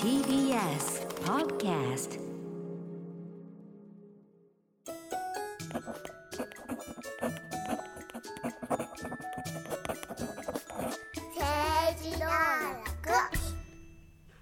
TBS Podcast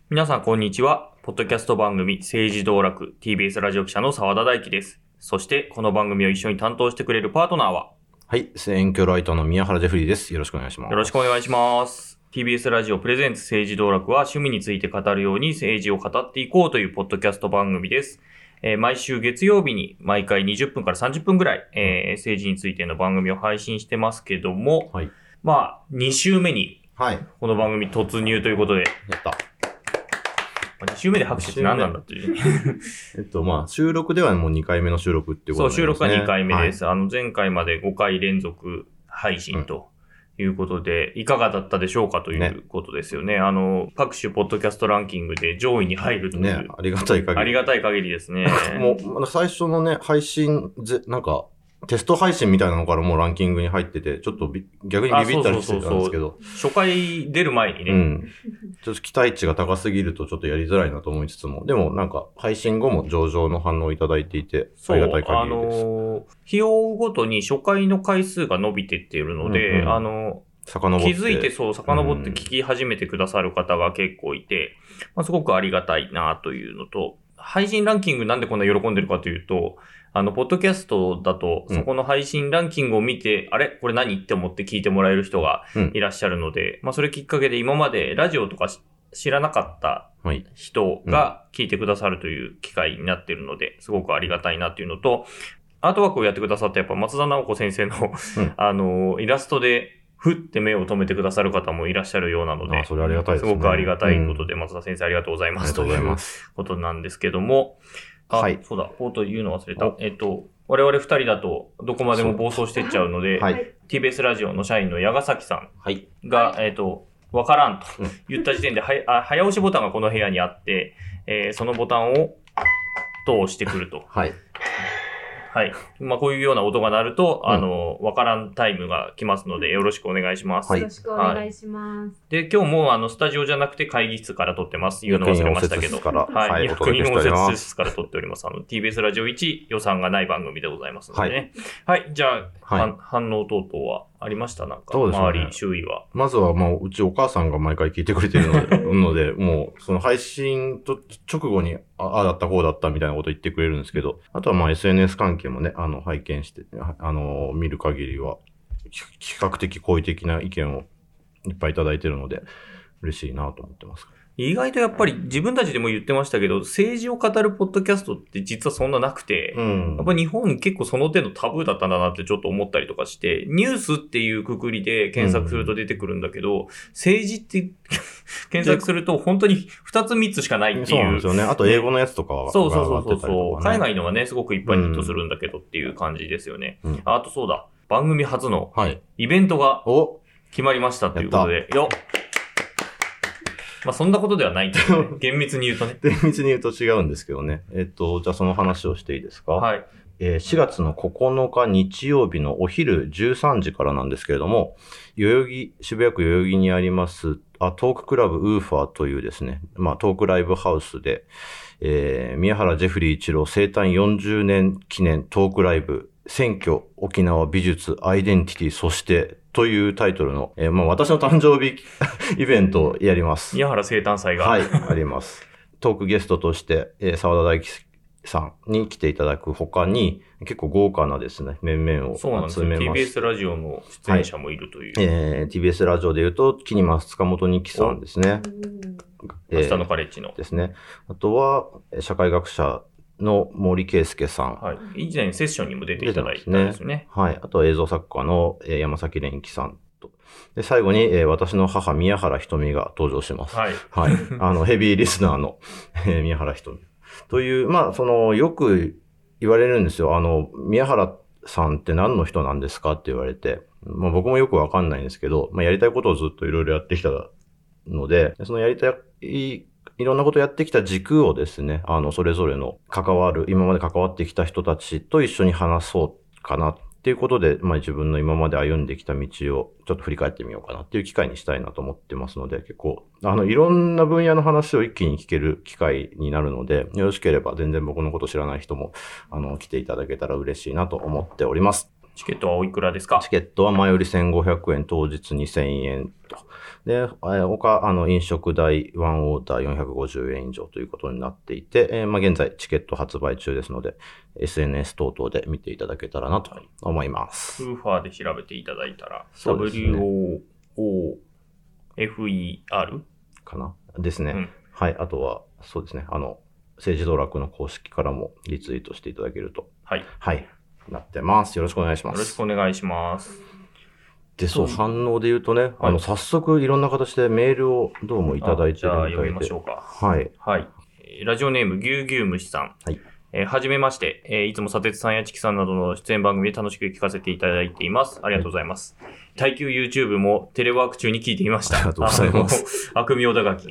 皆さん、こんにちは。ポッドキャスト番組、政治道楽、TBS ラジオ記者の澤田大樹です。そして、この番組を一緒に担当してくれるパートナーは、はい。選挙ライターの宮原ジェフリーです。よろしくお願いします。よろしくお願いします。TBS ラジオプレゼンツ政治道楽は趣味について語るように政治を語っていこうというポッドキャスト番組です。えー毎週月曜日に毎回20分から30分ぐらい、えー政治についての番組を配信してますけども、はい。まあ、2週目にはい。この番組突入ということで、やった。まあ2週目で拍手って何なんだっていうね。えっと、まあ、収録ではもう2回目の収録っていうそう、ことになりますね。収録は2回目です。はあの、前回まで5回連続配信ということで、いかがだったでしょうかといねうことですよね。あの、各種ポッドキャストランキングで上位に入るとい。う、、ありがたい限り。ありがたい限りですね。もう、最初のね、配信ぜ、なんか、テスト配信みたいなのからもうランキングに入ってて、ちょっとび逆にビビったりしてたんですけど、初回出る前にね、うん。ちょっと期待値が高すぎるとちょっとやりづらいなと思いつつも、でもなんか、配信後も上々の反応をいただいていて、ありがたいあ限りです。の、日を追うごとに初回の回数が伸びてっているので、うんうんあの、遡って。気づいてそう、遡って聞き始めてくださる方が結構いて、まあ、すごくありがたいなというのと、配信ランキングなんでこんな喜んでるかというと、あの、ポッドキャストだと、うんそこの配信ランキングを見て、あれ？これ何って思って聞いてもらえる人がうんいらっしゃるので、まあ、それきっかけで今までラジオとかし知らなかったはい。人が聞いてくださるという機会になっているので、すごくありがたいなっていうのと、アートワークをやってくださったやっぱ松田直子先生の、うん あの、イラストで、ふって目を留めてくださる方もいらっしゃるようなので、あ、それありがたいですすね。ごくありがたいことで、うん松田先生ありがとうございます。ありがとうございまということなんですけども、あ、はいそうだ、冒頭言うの忘れたお。えっと、我々二人だとどこまでも暴走してっちゃうので、はい。TBS ラジオの社員の矢ヶ崎さはい。んが、えっと、わからんとうん言った時点で、はあ早押しボタンがこの部屋にあって、えーそのボタンを通してくると。はい。はい。まあ、こういうような音が鳴ると、あの、わからんタイムが来ますので、よろしくお願いします。はいよろしくお願いします。で、今日もあの、スタジオじゃなくて会議室から撮ってます。言うの忘れましたけど。はい。はい役員応お届けしております接室から撮っております。あの、TBS ラジオ1予算がない番組でございますのでね。はい。じゃあ、はい反反応等々はありました？なんか、そうですね周り、周囲は。まずは、もう、うちお母さんが毎回聞いてくれてるので、のでもう、その配信と直後に、ああだった、こうだったみたいなこと言ってくれるんですけど、あとはまあ SNS 関係もね、あの、拝見して、あの、見る限りは、比較的好意的な意見をいっぱいいただいてるので、嬉しいなと思ってます。意外とやっぱり自分たちでも言ってましたけど、政治を語るポッドキャストって実はそんななくて、うん。やっぱ日本結構その手のタブーだったんだなってちょっと思ったりとかして、ニュースっていうくくりで検索すると出てくるんだけど、政治って 検索すると本当に2つ3つしかないっていう。そうなんです。よね。あと、英語のやつとかは、そうそうそうそうそう。海外のはね、すごくいっぱいヒットするんだけどっていう感じですよね。うん。あとそうだ、番組初のはい。イベントがお。決まりましたということで、よっまあそんなことではないけどね、厳密に言うとね。厳密に言うと違うんですけどね。えっと、じゃあその話をしていいですか？はい。えー4月の9日日曜日のお昼13時からなんですけれども、代々木、渋谷区代々木にあります、あトーククラブウーファーというですね、まあトークライブハウスで、えー宮原ジェフリー一郎生誕40年記念トークライブ、選挙、沖縄美術、アイデンティティ、そして、というタイトルの、えーまあ私の誕生日 イベントをやります。宮原生誕祭が。はい、あります。トークゲストとして、えー沢田大樹さんに来ていただく他に、結構豪華なですね、面々そうなんですよ。を集めまし TBS ラジオの出演者もいるという。えー TBS ラジオで言うと、キニマス塚本二木さんですね。えー明日のカレッジの。ですね。あとは、えー社会学者の森圭介さん。はい。以前セッションにも出ていただいたんですね。はい。あと映像作家の、えー山崎蓮樹さんと。で、最後に、えー私の母、宮原ひとみが登場します。はい。はい。あの、ヘビーリスナーの、えー宮原ひとみ。という、まあ、その、よく言われるんですよ。あの、宮原さんって何の人なんですかって言われて、まあ僕もよくわかんないんですけど、まあやりたいことをずっといろいろやってきたので、そのやりたい、いろんなことをやってきた軸をですね、あの、それぞれの関わる、今まで関わってきた人たちと一緒に話そうかなっっていうことで、まあ自分の今まで歩んできた道をちょっと振り返ってみようかなっていう機会にしたいなと思ってますので、結構、あの、いろんな分野の話を一気に聞ける機会になるので、よろしければ全然僕のこと知らない人も、あの、来ていただけたら嬉しいなと思っております。チケットはおいくらですか？チケットは前より1500円、当日2000円と。で、えー他、あの、飲食代、ワンオーダー450円以上ということになっていて、えーまあ、現在チケット発売中ですので、SNS 等々で見ていただけたらなと思います。ウーファーで調べていただいたら、ね WOOFER? かな？ですね。うんはい。あとは、そうですね。あの、政治道楽の公式からもリツイートしていただけると、はい。よはい。なってます。よろしくお願いしまろしす。くお願いします。で、そう、反応で言うとね、あはいの、早速いろんな形でメールをどうもいただいてるあじゃあみたいで読みましょ。うか。はい。はい。えーラジオネーム、ぎゅうぎゅう虫さん。はい。えーはじめまして、えーいつも砂鉄さんやチキさんなどの出演番組で楽しく聞かせていただいています。ありがとうございます。耐久 YouTube もテレワーク中に聞いていました。ありがとうございます。悪名高き、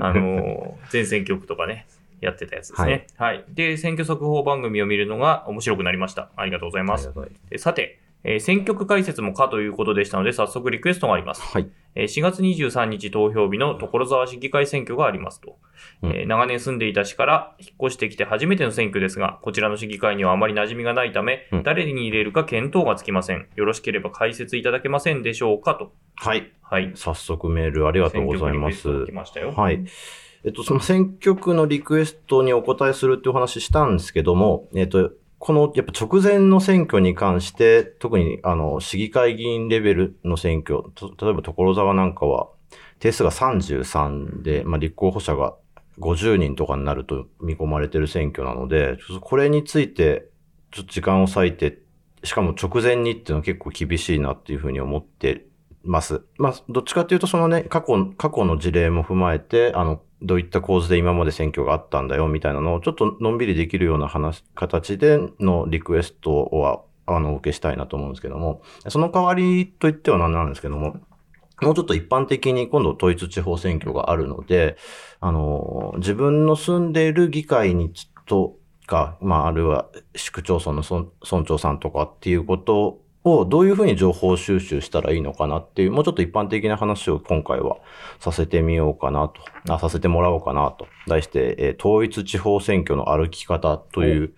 あの、全選挙区とかね、やってたやつですね。はい。で、選挙速報番組を見るのが面白くなりました。ありがとうございます。さて、えー選挙区解説もかということでしたので、早速リクエストがあります。はい。えー4月23日投票日の所沢市議会選挙がありますと、うんえー長年住んでいた市から引っ越してきて初めての選挙ですが、こちらの市議会にはあまり馴染みがないため、うん誰に入れるか見当がつきません。よろしければ解説いただけませんでしょうかと。はい。はい。早速メールありがとうございます来。ましたよ。はい。えっと、その選挙区のリクエストにお答えするっていうお話ししたんですけども、えっと、この、やっぱ直前の選挙に関して、特に、あの、市議会議員レベルの選挙、例えば所沢なんかは、定数が33で、まあ、立候補者が50人とかになると見込まれてる選挙なので、これについて、ちょっと時間を割いて、しかも直前にっていうのは結構厳しいなっていうふうに思ってます。まあ、どっちかっていうと、そのね、過去、過去の事例も踏まえて、あの、どういった構図で今まで選挙があったんだよ、みたいなのを、ちょっとのんびりできるような話、形でのリクエストは、あの、お受けしたいなと思うんですけども、その代わりといっては何なんですけども、もうちょっと一般的に今度統一地方選挙があるので、あの、自分の住んでいる議会にとか、まあ、あるいは市区町村の村村長さんとかっていうことをどういうふうに情報収集したらいいのかなっていう、もうちょっと一般的な話を今回はさせてみようかなと、あさせてもらおうかなと、題して、えー統一地方選挙の歩き方という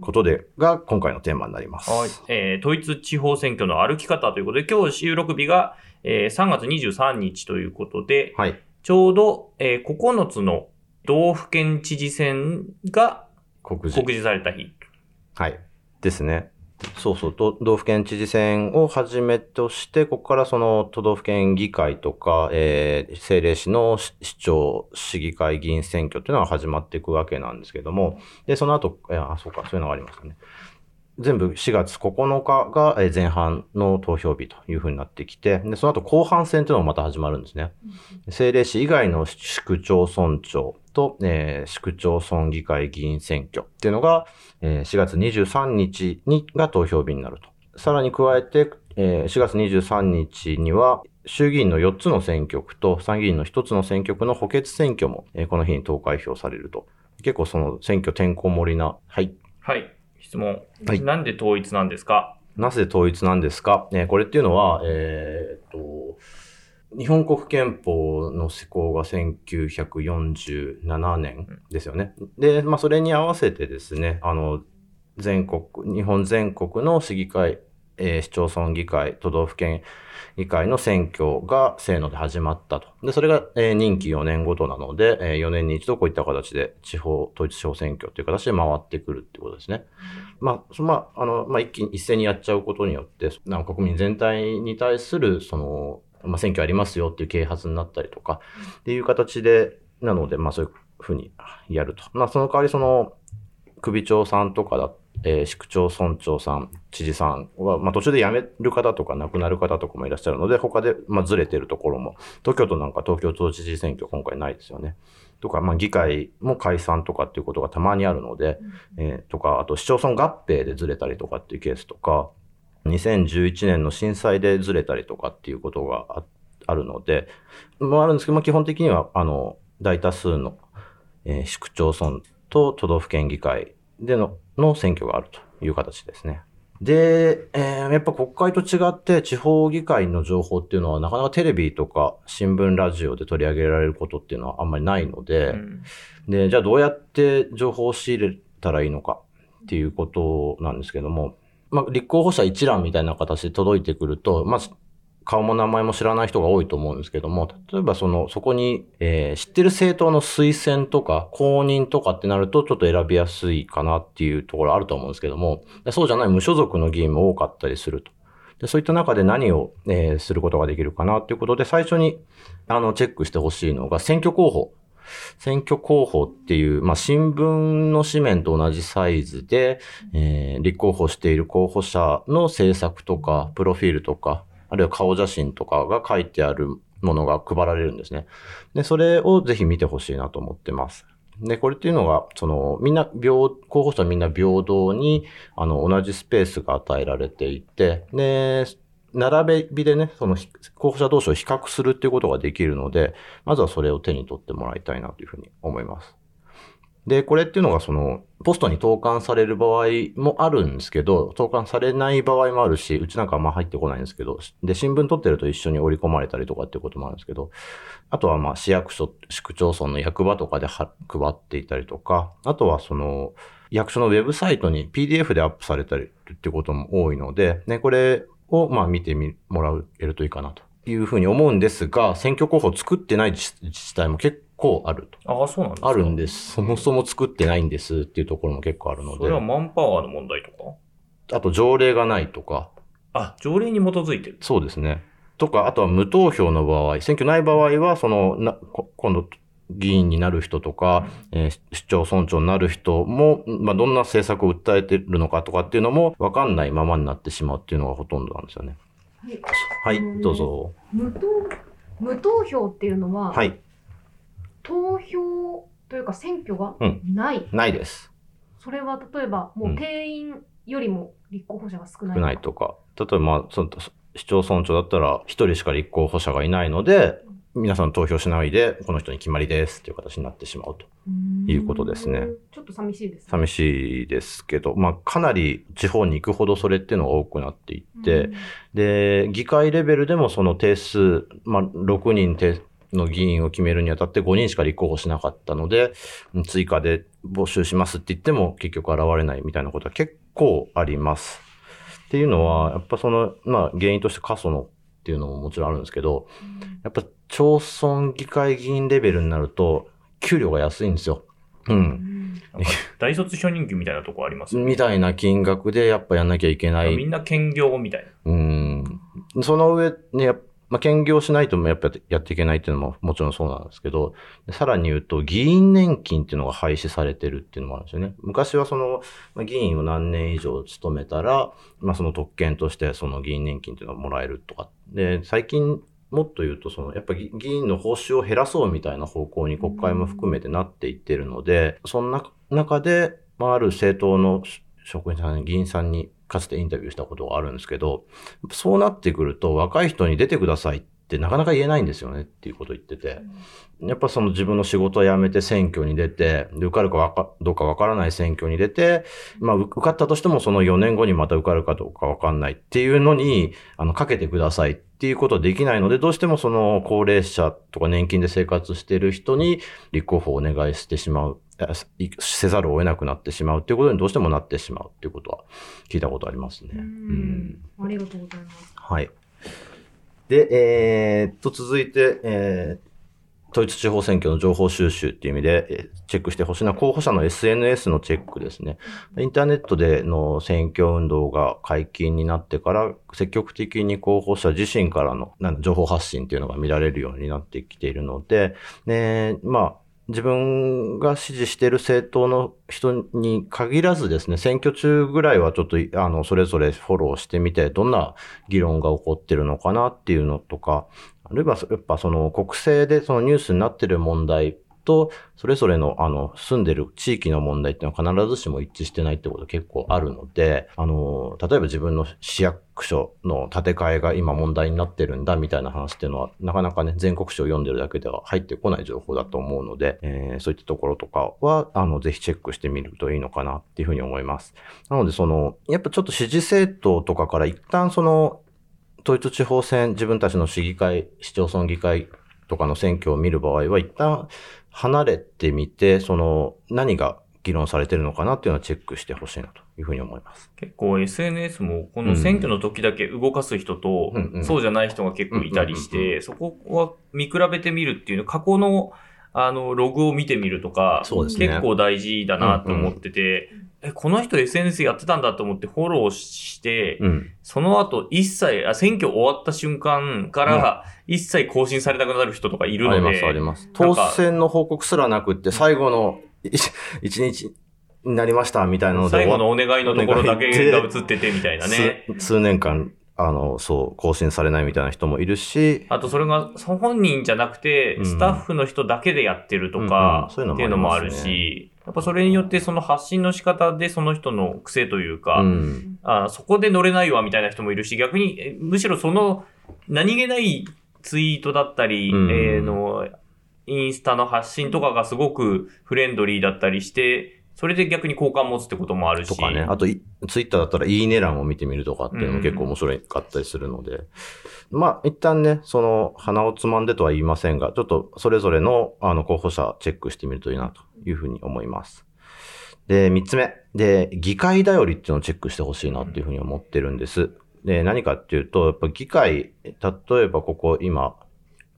ことで、が今回のテーマになります。はい。えー統一地方選挙の歩き方ということで、今日収録日が、えー3月23日ということで、はい。ちょうど、えー9つの道府県知事選が告示。告示された日。はい。ですね。そうそう、都道府県知事選をはじめとして、ここからその都道府県議会とか、えー、政令市の市長、市議会議員選挙っていうのが始まっていくわけなんですけども、で、その後、あ、そうか、そういうのがありましたね。全部4月9日がえー前半の投票日というふうになってきて、で、その後後半戦というのがまた始まるんですね。政令市以外の市区町村長と、えー市区町村議会議員選挙っていうのが、えー4月23日にが投票日になると。さらに加えて、えー4月23日には、衆議院の4つの選挙区と参議院の1つの選挙区の補欠選挙も、えーこの日に投開票されると。結構その選挙てんこ盛りな、はい。はい。質問。はいなんで統一なんですか？なぜ統一なんですか、えーこれっていうのは、えーっと、日本国憲法の施行が1947年ですよね。で、まあ、それに合わせてですね、あの、全国、日本全国の市議会、えー市町村議会、都道府県議会の選挙がせーので始まったと。で、それが、えー任期4年ごとなので、え4年に一度こういった形で地方、統一地方選挙という形で回ってくるっていうことですね。まあ、そまあ、あの、まあ、一気に一斉にやっちゃうことによって、なんか国民全体に対する、その、まあ、選挙ありますよっていう啓発になったりとか、っていう形で、なので、まあ、そういうふうにやると。まあ、その代わり、その、首長さんとかだ、えー市区町村長さん、知事さんは、まあ、途中で辞める方とか亡くなる方とかもいらっしゃるので、他で、まあ、ずれてるところも、東京都なんか東京都知事選挙今回ないですよね。とか、まあ、議会も解散とかっていうことがたまにあるので、えーとか、あと市町村合併でずれたりとかっていうケースとか、2011年の震災でずれたりとかっていうことがああるので、まああるんですけど、まあ、基本的には、あの、大多数の、えー市区町村と都道府県議会でのの選挙があるという形ですね。で、えーやっぱ国会と違って地方議会の情報っていうのはなかなかテレビとか新聞、ラジオで取り上げられることっていうのはあんまりないので、うんで、じゃあどうやって情報を仕入れたらいいのかっていうことなんですけども、まあ、立候補者一覧みたいな形で届いてくると、まず顔も名前も知らない人が多いと思うんですけども、例えばその、そこに、えー知ってる政党の推薦とか公認とかってなるとちょっと選びやすいかなっていうところあると思うんですけども、でそうじゃない無所属の議員も多かったりすると。でそういった中で何を、えーすることができるかなということで、最初にあのチェックしてほしいのが選挙候補。選挙候補っていう、まあ、新聞の紙面と同じサイズで、えー立候補している候補者の政策とか、プロフィールとか、あるいは顔写真とかが書いてあるものが配られるんですね。で、それをぜひ見てほしいなと思ってます。で、これっていうのが、その、みんな、平、候補者みんな平等に、あの、同じスペースが与えられていて、で、並べ火でね、その候補者同士を比較するっていうことができるので、まずはそれを手に取ってもらいたいなというふうに思います。で、これっていうのがその、ポストに投函される場合もあるんですけど、投函されない場合もあるし、うちなんかあんま入ってこないんですけど、で、新聞撮ってると一緒に織り込まれたりとかっていうこともあるんですけど、あとはまあ市役所、市区町村の役場とかで配っていたりとか、あとはその、役所のウェブサイトに PDF でアップされたりっていうことも多いので、ね、これをまあ見てもらえるといいかなというふうに思うんですが、選挙候補作ってない自治体も結構あると。ああ、そうなんですかあるんです。そもそも作ってないんですっていうところも結構あるのそれはで。マンパワーの問題とか？あと条例がないとか。あ、条例に基づいてる。そうですね。とか、あとは無投票の場合、選挙ない場合は、その、な、こ今度、議員になる人とか、えー市長村長になる人も、まあ、どんな政策を訴えてるのかとかっていうのも分かんないままになってしまうっていうのがほとんどなんですよね。はいはい、どうぞ。無投無投票っていうのは、はい、投票というか選挙がうんない、ないです。それは例えばもううん定員よりも立候補者が少ない少ないとか。例えば、まあ、その市町村長だったら、一人しか立候補者がいないので、皆さん投票しないで、この人に決まりですっていう形になってしまうと。いうことですねうんちょっと寂しいですね。寂しいですけど、まあ、かなり地方に行くほどそれっていうのが多くなっていって、うんで、議会レベルでもその定数、まあ、6人定の議員を決めるにあたって5人しか立候補しなかったので、追加で募集しますって言っても結局現れないみたいなことは結構あります。っていうのは、やっぱその、まあ、原因として過疎のっていうのももちろんあるんですけど、やっぱ町村議会議員レベルになると、給料が安いんですよ。う。うん大卒初任給みたいなとこありますよねみたいな金額でやっぱやんなきゃいけない。みんな兼業みたいな。うん。その上、ね、やっまあ、兼業しないともやっぱやっていけないっていうのももちろんそうなんですけど、さらに言うと、議員年金っていうのが廃止されてるっていうのもあるんですよね。昔はその、まあ、議員を何年以上務めたら、まあ、その特権としてその議員年金っていうのがもらえるとか。で、最近、もっと言うと、その、やっぱ議員の報酬を減らそうみたいな方向に国会も含めてなっていってるので、そんな中で、まあ、ある政党の職員さん、議員さんにかつてインタビューしたことがあるんですけど、そうなってくると若い人に出てくださいってなかなか言えないんですよねっていうことを言ってて。やっぱその自分の仕事を辞めて選挙に出て、で受かるかわかどうかわからない選挙に出て、まあ受受かったとしてもその4年後にまた受かるかどうかわかんないっていうのに、あの、かけてくださいっていうことはできないので、どうしてもその高齢者とか年金で生活している人に立候補をお願いしてしまう、せざるを得なくなってしまうっていうことにどうしてもなってしまうっていうことは聞いたことありますね。ううんんありがとうございます。はい。で、えーっと、続いて、えー統一地方選挙の情報収集っていう意味で、えーチェックしてほしいのは候補者の SNS のチェックですね。インターネットでの選挙運動が解禁になってから、積極的に候補者自身からの情報発信っていうのが見られるようになってきているので、でまあ、自分が支持している政党の人に限らずですね、選挙中ぐらいはちょっと、あの、それぞれフォローしてみて、どんな議論が起こってるのかなっていうのとか、あるいは、やっぱその国政でそのニュースになってる問題と、それぞれの、あの、住んでる地域の問題っていうのは必ずしも一致してないってこと結構あるので、あの、例えば自分の市役所の建て替えが今問題になってるんだみたいな話っていうのは、なかなかね、全国紙を読んでるだけでは入ってこない情報だと思うので、えーそういったところとかは、あの、ぜひチェックしてみるといいのかなっていうふうに思います。なので、その、やっぱちょっと支持政党とかから一旦その、統一地方選、自分たちの市議会、市町村議会とかの選挙を見る場合は、一旦離れてみて、その、何が議論されてるのかなっていうのはチェックしてほしいなというふうに思います。結構 SNS もこの選挙の時だけ動かす人と、うんうん。そうじゃない人が結構いたりしうんうんて、そこは見比べてみるっていうの、過去のあの、ログを見てみるとか、ね。結構大事だなと思ってて、え、この人 SNS やってたんだと思ってフォローして、うん。その後一切、あ選挙終わった瞬間から一切更新されなくなる人とかいるので、あります、あります。当選の報告すらなくって、最後のい 一日になりましたみたいなので、最後のお願いのところだけが映っててみたいなね。数数年間、あの、そう、更新されないみたいな人もいるし、あとそれがそ本人じゃなくてう、ん。スタッフの人だけでやってるとうんうかん、そういうのもっていうのもあるし、やっぱそれによってその発信の仕方でその人の癖というか、うん。あそこで乗れないわみたいな人もいるし、逆に、えむしろその何気ないツイートだったり、うん。えーの、インスタの発信とかがすごくフレンドリーだったりして、それで逆に好感持つってこともあるし。とかね。あと、いツイッターだったら、いいね欄を見てみるとかっていうのも結構面白かったりするので。まあ、一旦ね、その、鼻をつまんでとは言いませんが、ちょっと、それぞれの、あの、候補者チェックしてみるといいな、というふうに思います。で、三つ目。で、議会だよりっていうのをチェックしてほしいなっていうふうに思ってるんです。で、何かっていうと、やっぱ議会、例えばここ今、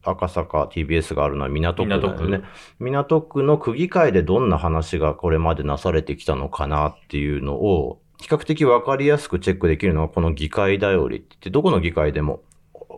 赤坂 TBS があるのは港区だよ港ね区。港区の区議会でどんな話がこれまでなされてきたのかなっていうのを、比較的わかりやすくチェックできるのがこの議会だよりって、どこの議会でも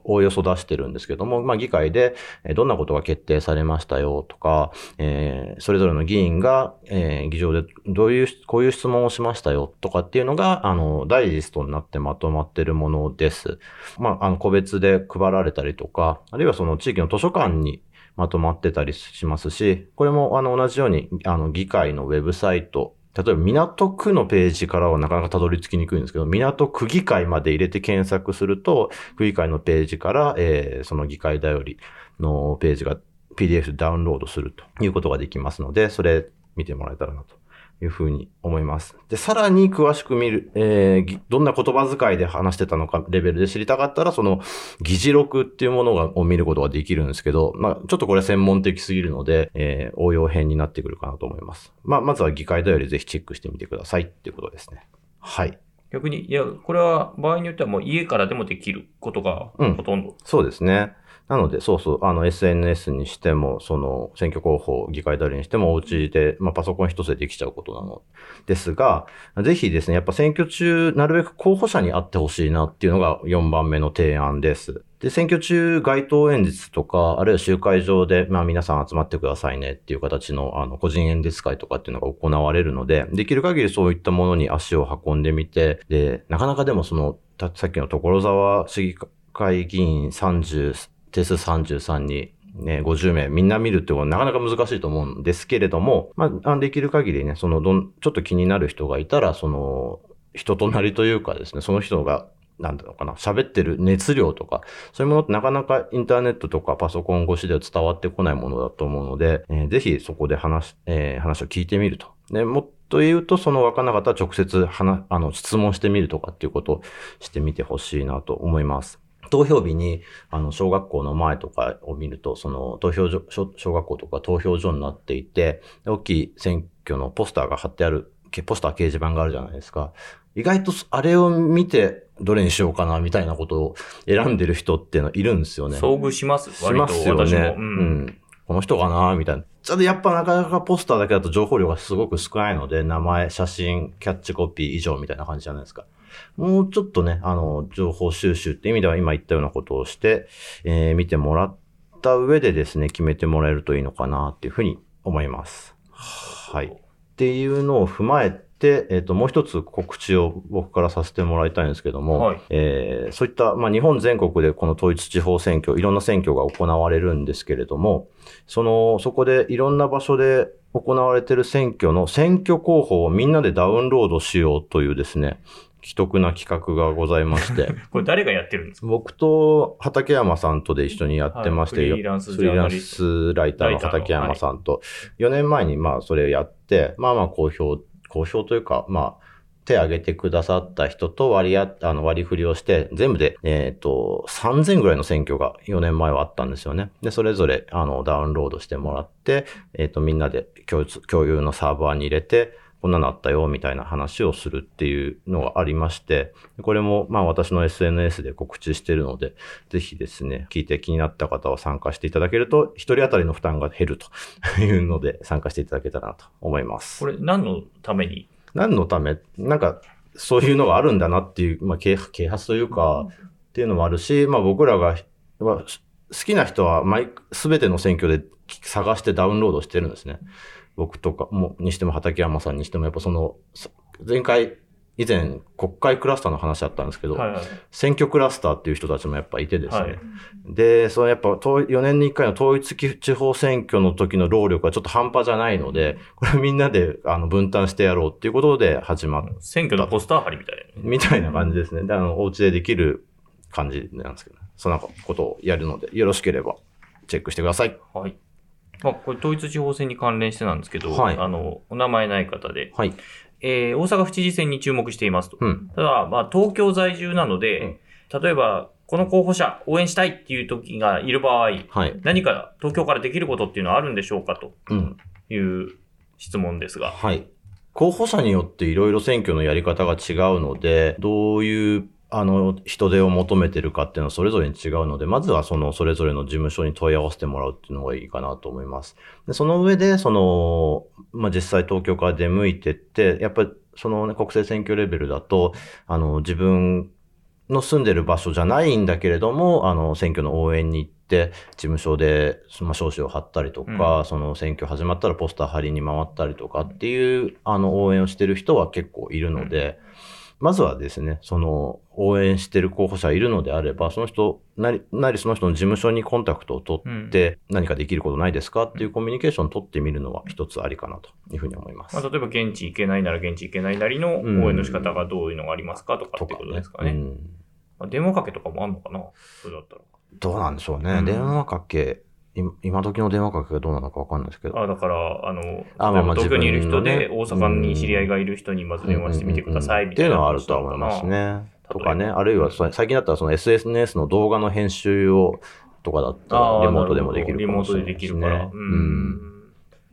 おおよそ出してるんですけども、まあ議会でどんなことが決定されましたよとか、えーそれぞれの議員が、えー議場でどういう、こういう質問をしましたよとかっていうのが、あの、ダイジェストになってまとまってるものです。まあ、あの、個別で配られたりとか、あるいはその地域の図書館にまとまってたりしますし、これもあの同じように、あの、議会のウェブサイト、例えば港区のページからはなかなかたどり着きにくいんですけど、港区議会まで入れて検索すると、区議会のページから、えーその議会だよりのページが PDF ダウンロードするということができますので、それ見てもらえたらなと。いうふうに思います。で、さらに詳しく見る、えーぎどんな言葉遣いで話してたのかレベルで知りたかったら、その議事録っていうものがを見ることができるんですけど、まあ、ちょっとこれは専門的すぎるので、えー応用編になってくるかなと思います。まあ、まずは議会だよりぜひチェックしてみてくださいっていうことですね。はい。逆に、いや、これは場合によってはもう家からでもできることがうんほとんど。そうですね。なので、そうそう、あの、SNS にしても、その、選挙候補、議会だりにしても、お家で、まあ、パソコン一つでできちゃうことなのですが、ぜひですね、やっぱ選挙中、なるべく候補者に会ってほしいなっていうのが4番目の提案です。で、選挙中、街頭演説とか、あるいは集会場で、まあ、皆さん集まってくださいねっていう形の、あの、個人演説会とかっていうのが行われるので、できる限りそういったものに足を運んでみて、で、なかなかでもその、さっきの所沢市議会議員30、定数33に、ね、50名みんな見るってことはなかなか難しいと思うんですけれども、まあ、できる限りね、そのどん、ちょっと気になる人がいたら、その、人となりというかですね、その人が、なんだろうかな、喋ってる熱量とか、そういうものってなかなかインターネットとかパソコン越しでは伝わってこないものだと思うので、えーぜひそこで話、えー話を聞いてみると。でもっと言うと、その分からなかったら直接話、あの、質問してみるとかっていうことをしてみてほしいなと思います。投票日に、あの、小学校の前とかを見ると、その、投票所、小小学校とか投票所になっていて、で大きい選挙のポスターが貼ってある、けポスター掲示板があるじゃないですか。意外とあれを見て、どれにしようかな、みたいなことを選んでる人っていうのいるんですよね。遭遇します？し割とますよ。ね。ううんん。この人かなみたいな。ちょっとやっぱなかなかポスターだけだと情報量がすごく少ないので、名前、写真、キャッチコピー以上みたいな感じじゃないですか。もうちょっとね、あの、情報収集って意味では今言ったようなことをして、えー見てもらった上でですね、決めてもらえるといいのかなっていうふうに思います。はい。っていうのを踏まえて、えっ、と、もう一つ告知を僕からさせてもらいたいんですけども、はいえーそういった、まあ、日本全国でこの統一地方選挙、いろんな選挙が行われるんですけれども、その、そこでいろんな場所で行われている選挙の選挙候補をみんなでダウンロードしようというですね、既得な企画がございまして、これ誰がやってるんですか？僕と畠山さんとで一緒にやってまして、はい。フリーランスライターの畠山さんと、4年前にまあそれやって、まあまあ好評、好評というか、まあ、手挙げてくださった人と割りああの割り振りをして、全部で、えっ、と、3000ぐらいの選挙が4年前はあったんですよね。で、それぞれ、あの、ダウンロードしてもらって、えっ、と、みんなで共有共有のサーバーに入れて、こんなのあったよ、みたいな話をするっていうのがありまして、これも、まあ私の SNS で告知してるので、ぜひですね、聞いて気になった方は参加していただけると、一人当たりの負担が減ると いうので、参加していただけたらなと思います。これ何のために？何のため、なんか、そういうのがあるんだなっていう、まあ、啓啓発というか、っていうのもあるし、まあ僕らが、は好きな人は毎、すべての選挙で探してダウンロードしてるんですね。僕とかも、にしても畠山さんにしても、やっぱその、さ前回、以前、国会クラスターの話あったんですけど、はいはい。選挙クラスターっていう人たちもやっぱいてですね。はいで、そのやっぱ4年に1回の統一地方選挙の時の労力はちょっと半端じゃないので、これみんなであの分担してやろうっていうことで始まっ選挙のポスター貼りみたいな。みたいな感じですね。で、あの、お家でできる感じなんですけど、そんなことをやるので、よろしければチェックしてください。はい。まあ、これ統一地方選に関連してなんですけど、はいあの、お名前ない方で、はい。えー大阪府知事選に注目していますと。うん。ただ、まあ、東京在住なので、例えば、この候補者応援したいっていう時がいる場合、はい。何か東京からできることっていうのはあるんでしょうかとうん。いう質問ですが。はい。候補者によっていろいろ選挙のやり方が違うので、どういう、あの、人手を求めてるかっていうのはそれぞれに違うので、まずはその、それぞれの事務所に問い合わせてもらうっていうのがいいかなと思います。で、その上で、その、まあ、実際東京から出向いてって、やっぱり、そのね、国政選挙レベルだと、あの、自分の住んでる場所じゃないんだけれども、あの、選挙の応援に行って、事務所で、まあ、証紙を貼ったりとか、その選挙始まったらポスター貼りに回ったりとかっていう、あの、応援をしてる人は結構いるので、まずはですね、その、応援してる候補者いるのであれば、その人、なり、なりその人の事務所にコンタクトを取って、何かできることないですか？っていうコミュニケーションを取ってみるのは一つありかなというふうに思います。まあ、例えば現地行けないなら現地行けないなりの応援の仕方がどういうのがありますかとかってことですかね。うんまあ、電話かけとかもあんのかな？それだったら。どうなんでしょうね。うん電話かけ、今今時の電話かけがどうなのかわかんないですけど。あだから、あの、あまあまあ東京にいる人で、大ね阪に知り合いがいる人にまず電話してみてください、うんみたいな。っていうのはあるとは思います。ね。とかね、あるいはそ最近だったらその SNS の動画の編集をとかだったらリモートでもできるリモートでできるから。ううんん。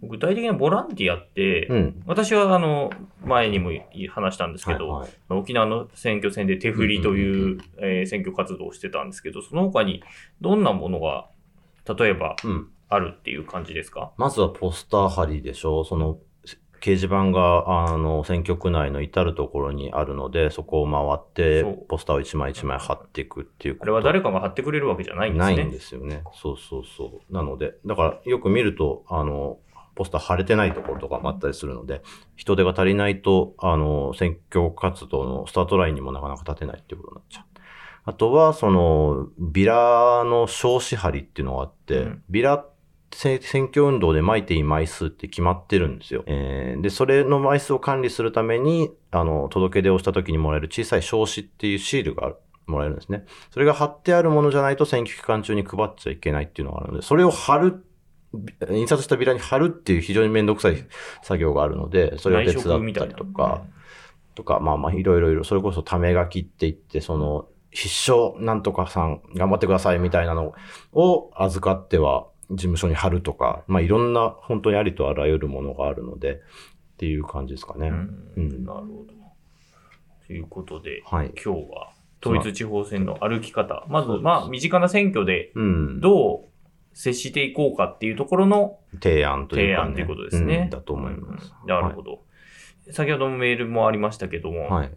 具体的なボランティアって、うん。私はあの、前にも話したんですけど、はいはい沖縄の選挙戦で手振りという,、えー選挙活動をしてたんですけど、その他にどんなものが、例えばうん。あるっていう感じですか？まずはポスター貼りでしょ？その、掲示板が、あの、選挙区内の至るところにあるので、そこを回ってポスターを一枚一枚貼っていくっていう。あれは誰かが貼ってくれるわけじゃないんですね。ないんですよね。そうそうそう。なので、だからよく見ると、あの、ポスター貼れてないところとかもあったりするので、人手が足りないと、あの、選挙活動のスタートラインにもなかなか立てないっていうことになっちゃう。あとは、その、ビラの証紙貼りっていうのがあって、うんビラせ選挙運動で巻いていい枚数って決まってるんですよ。えーで、それの枚数を管理するために、あの、届け出をした時にもらえる小さい証紙っていうシールがあるもらえるんですね。それが貼ってあるものじゃないと選挙期間中に配っちゃいけないっていうのがあるので、それを貼る、び印刷したビラに貼るっていう非常にめんどくさい作業があるので、それを手伝ったりとか、とか、まあまあいろいろいろ、それこそため書きって言って、その、必勝なんとかさん頑張ってくださいみたいなのを預かっては事務所に貼るとか、まあいろんな本当にありとあらゆるものがあるので、っていう感じですかね。うんうんなるほど。ということで、はい。今日は統一地方選の歩き方。まず、まあ、身近な選挙でうん。どう接していこうかっていうところの提案というか、ね。提案ということですね。うんだと思います。うんなるほど。先ほどもメールもありましたけども、はい。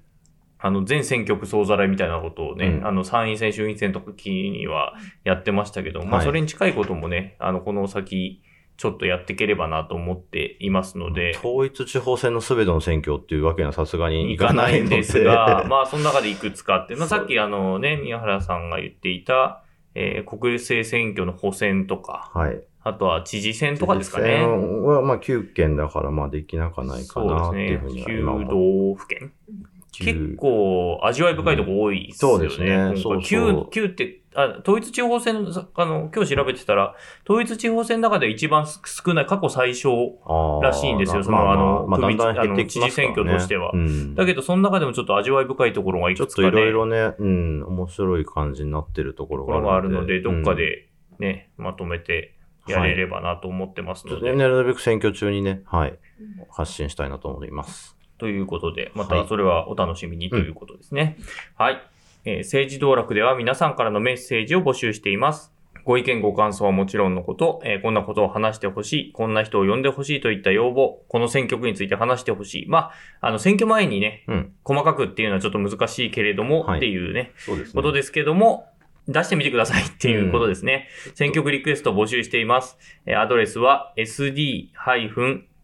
あの、全選挙区総ざらいみたいなことをね、うんあの、参院選、衆院選の時にはやってましたけど、まあ、はいそれに近いこともね、あの、この先、ちょっとやっていければなと思っていますので、統一地方選のすべての選挙っていうわけにはさすがにいいかない。んですが、まあ、その中でいくつかって、まあ、さっきあのね、宮原さんが言っていた、えー国政選挙の補選とか、はい。あとは知事選とかですかね。知事選は、まあ、9件だから、まあ、できなかないかなっていうふうには今9は。道府県結構味わい深いとこ多いですよね。そうですね。今回。そうそう。9、9って、あ、統一地方選の、あの、今日調べてたら、統一地方選の中で一番少ない過去最小らしいんですよ。そのまあまあまあ、だんだんね。知事選挙としては。うん。だけど、その中でもちょっと味わい深いところがいちょっくつかね、といろいろね、うん、面白い感じになってるところががあるので。どっかうん。でね、まとめてやれればなと思ってますので、ちょっとね、なるべく選挙中にね、はい、発信したいなと思います。ということで、まはいたそれはお楽しみにということですね。はい。えー政治道楽では皆さんからのメッセージを募集しています。ご意見ご感想はもちろんのこと、えーこんなことを話してほしい、こんな人を呼んでほしいといった要望、この選挙区について話してほしい。まあ、あの、選挙前にね、うん、細かくっていうのはちょっと難しいけれども、はいっていうね、そうですね。ことですけども、出してみてくださいっていうことですね。選挙区リクエストを募集しています。えーアドレスは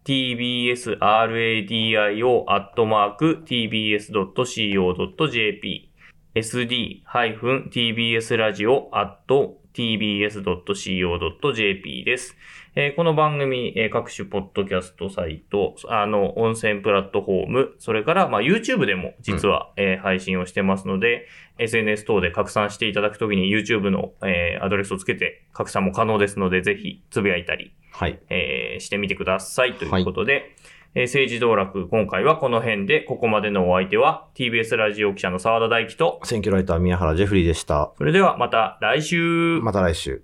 tbsradio.tbs.co.jp sd-tbsradio.tbs.co.jp sd-tbsradio.tbs.co.jp です。えーこの番組、えー各種ポッドキャストサイト、あの、音声プラットフォーム、それから、まあ、YouTube でも実は、えー配信をしてますので、SNS 等で拡散していただくときに YouTube の、えーアドレスをつけて拡散も可能ですので、ぜひつぶやいたり、はい。えーしてみてくださいということで、えー政治道楽、今回はこの辺で、ここまでのお相手は TBS ラジオ記者の澤田大樹と、選挙ライター宮原ジェフリーでした。それではまた来週また来週。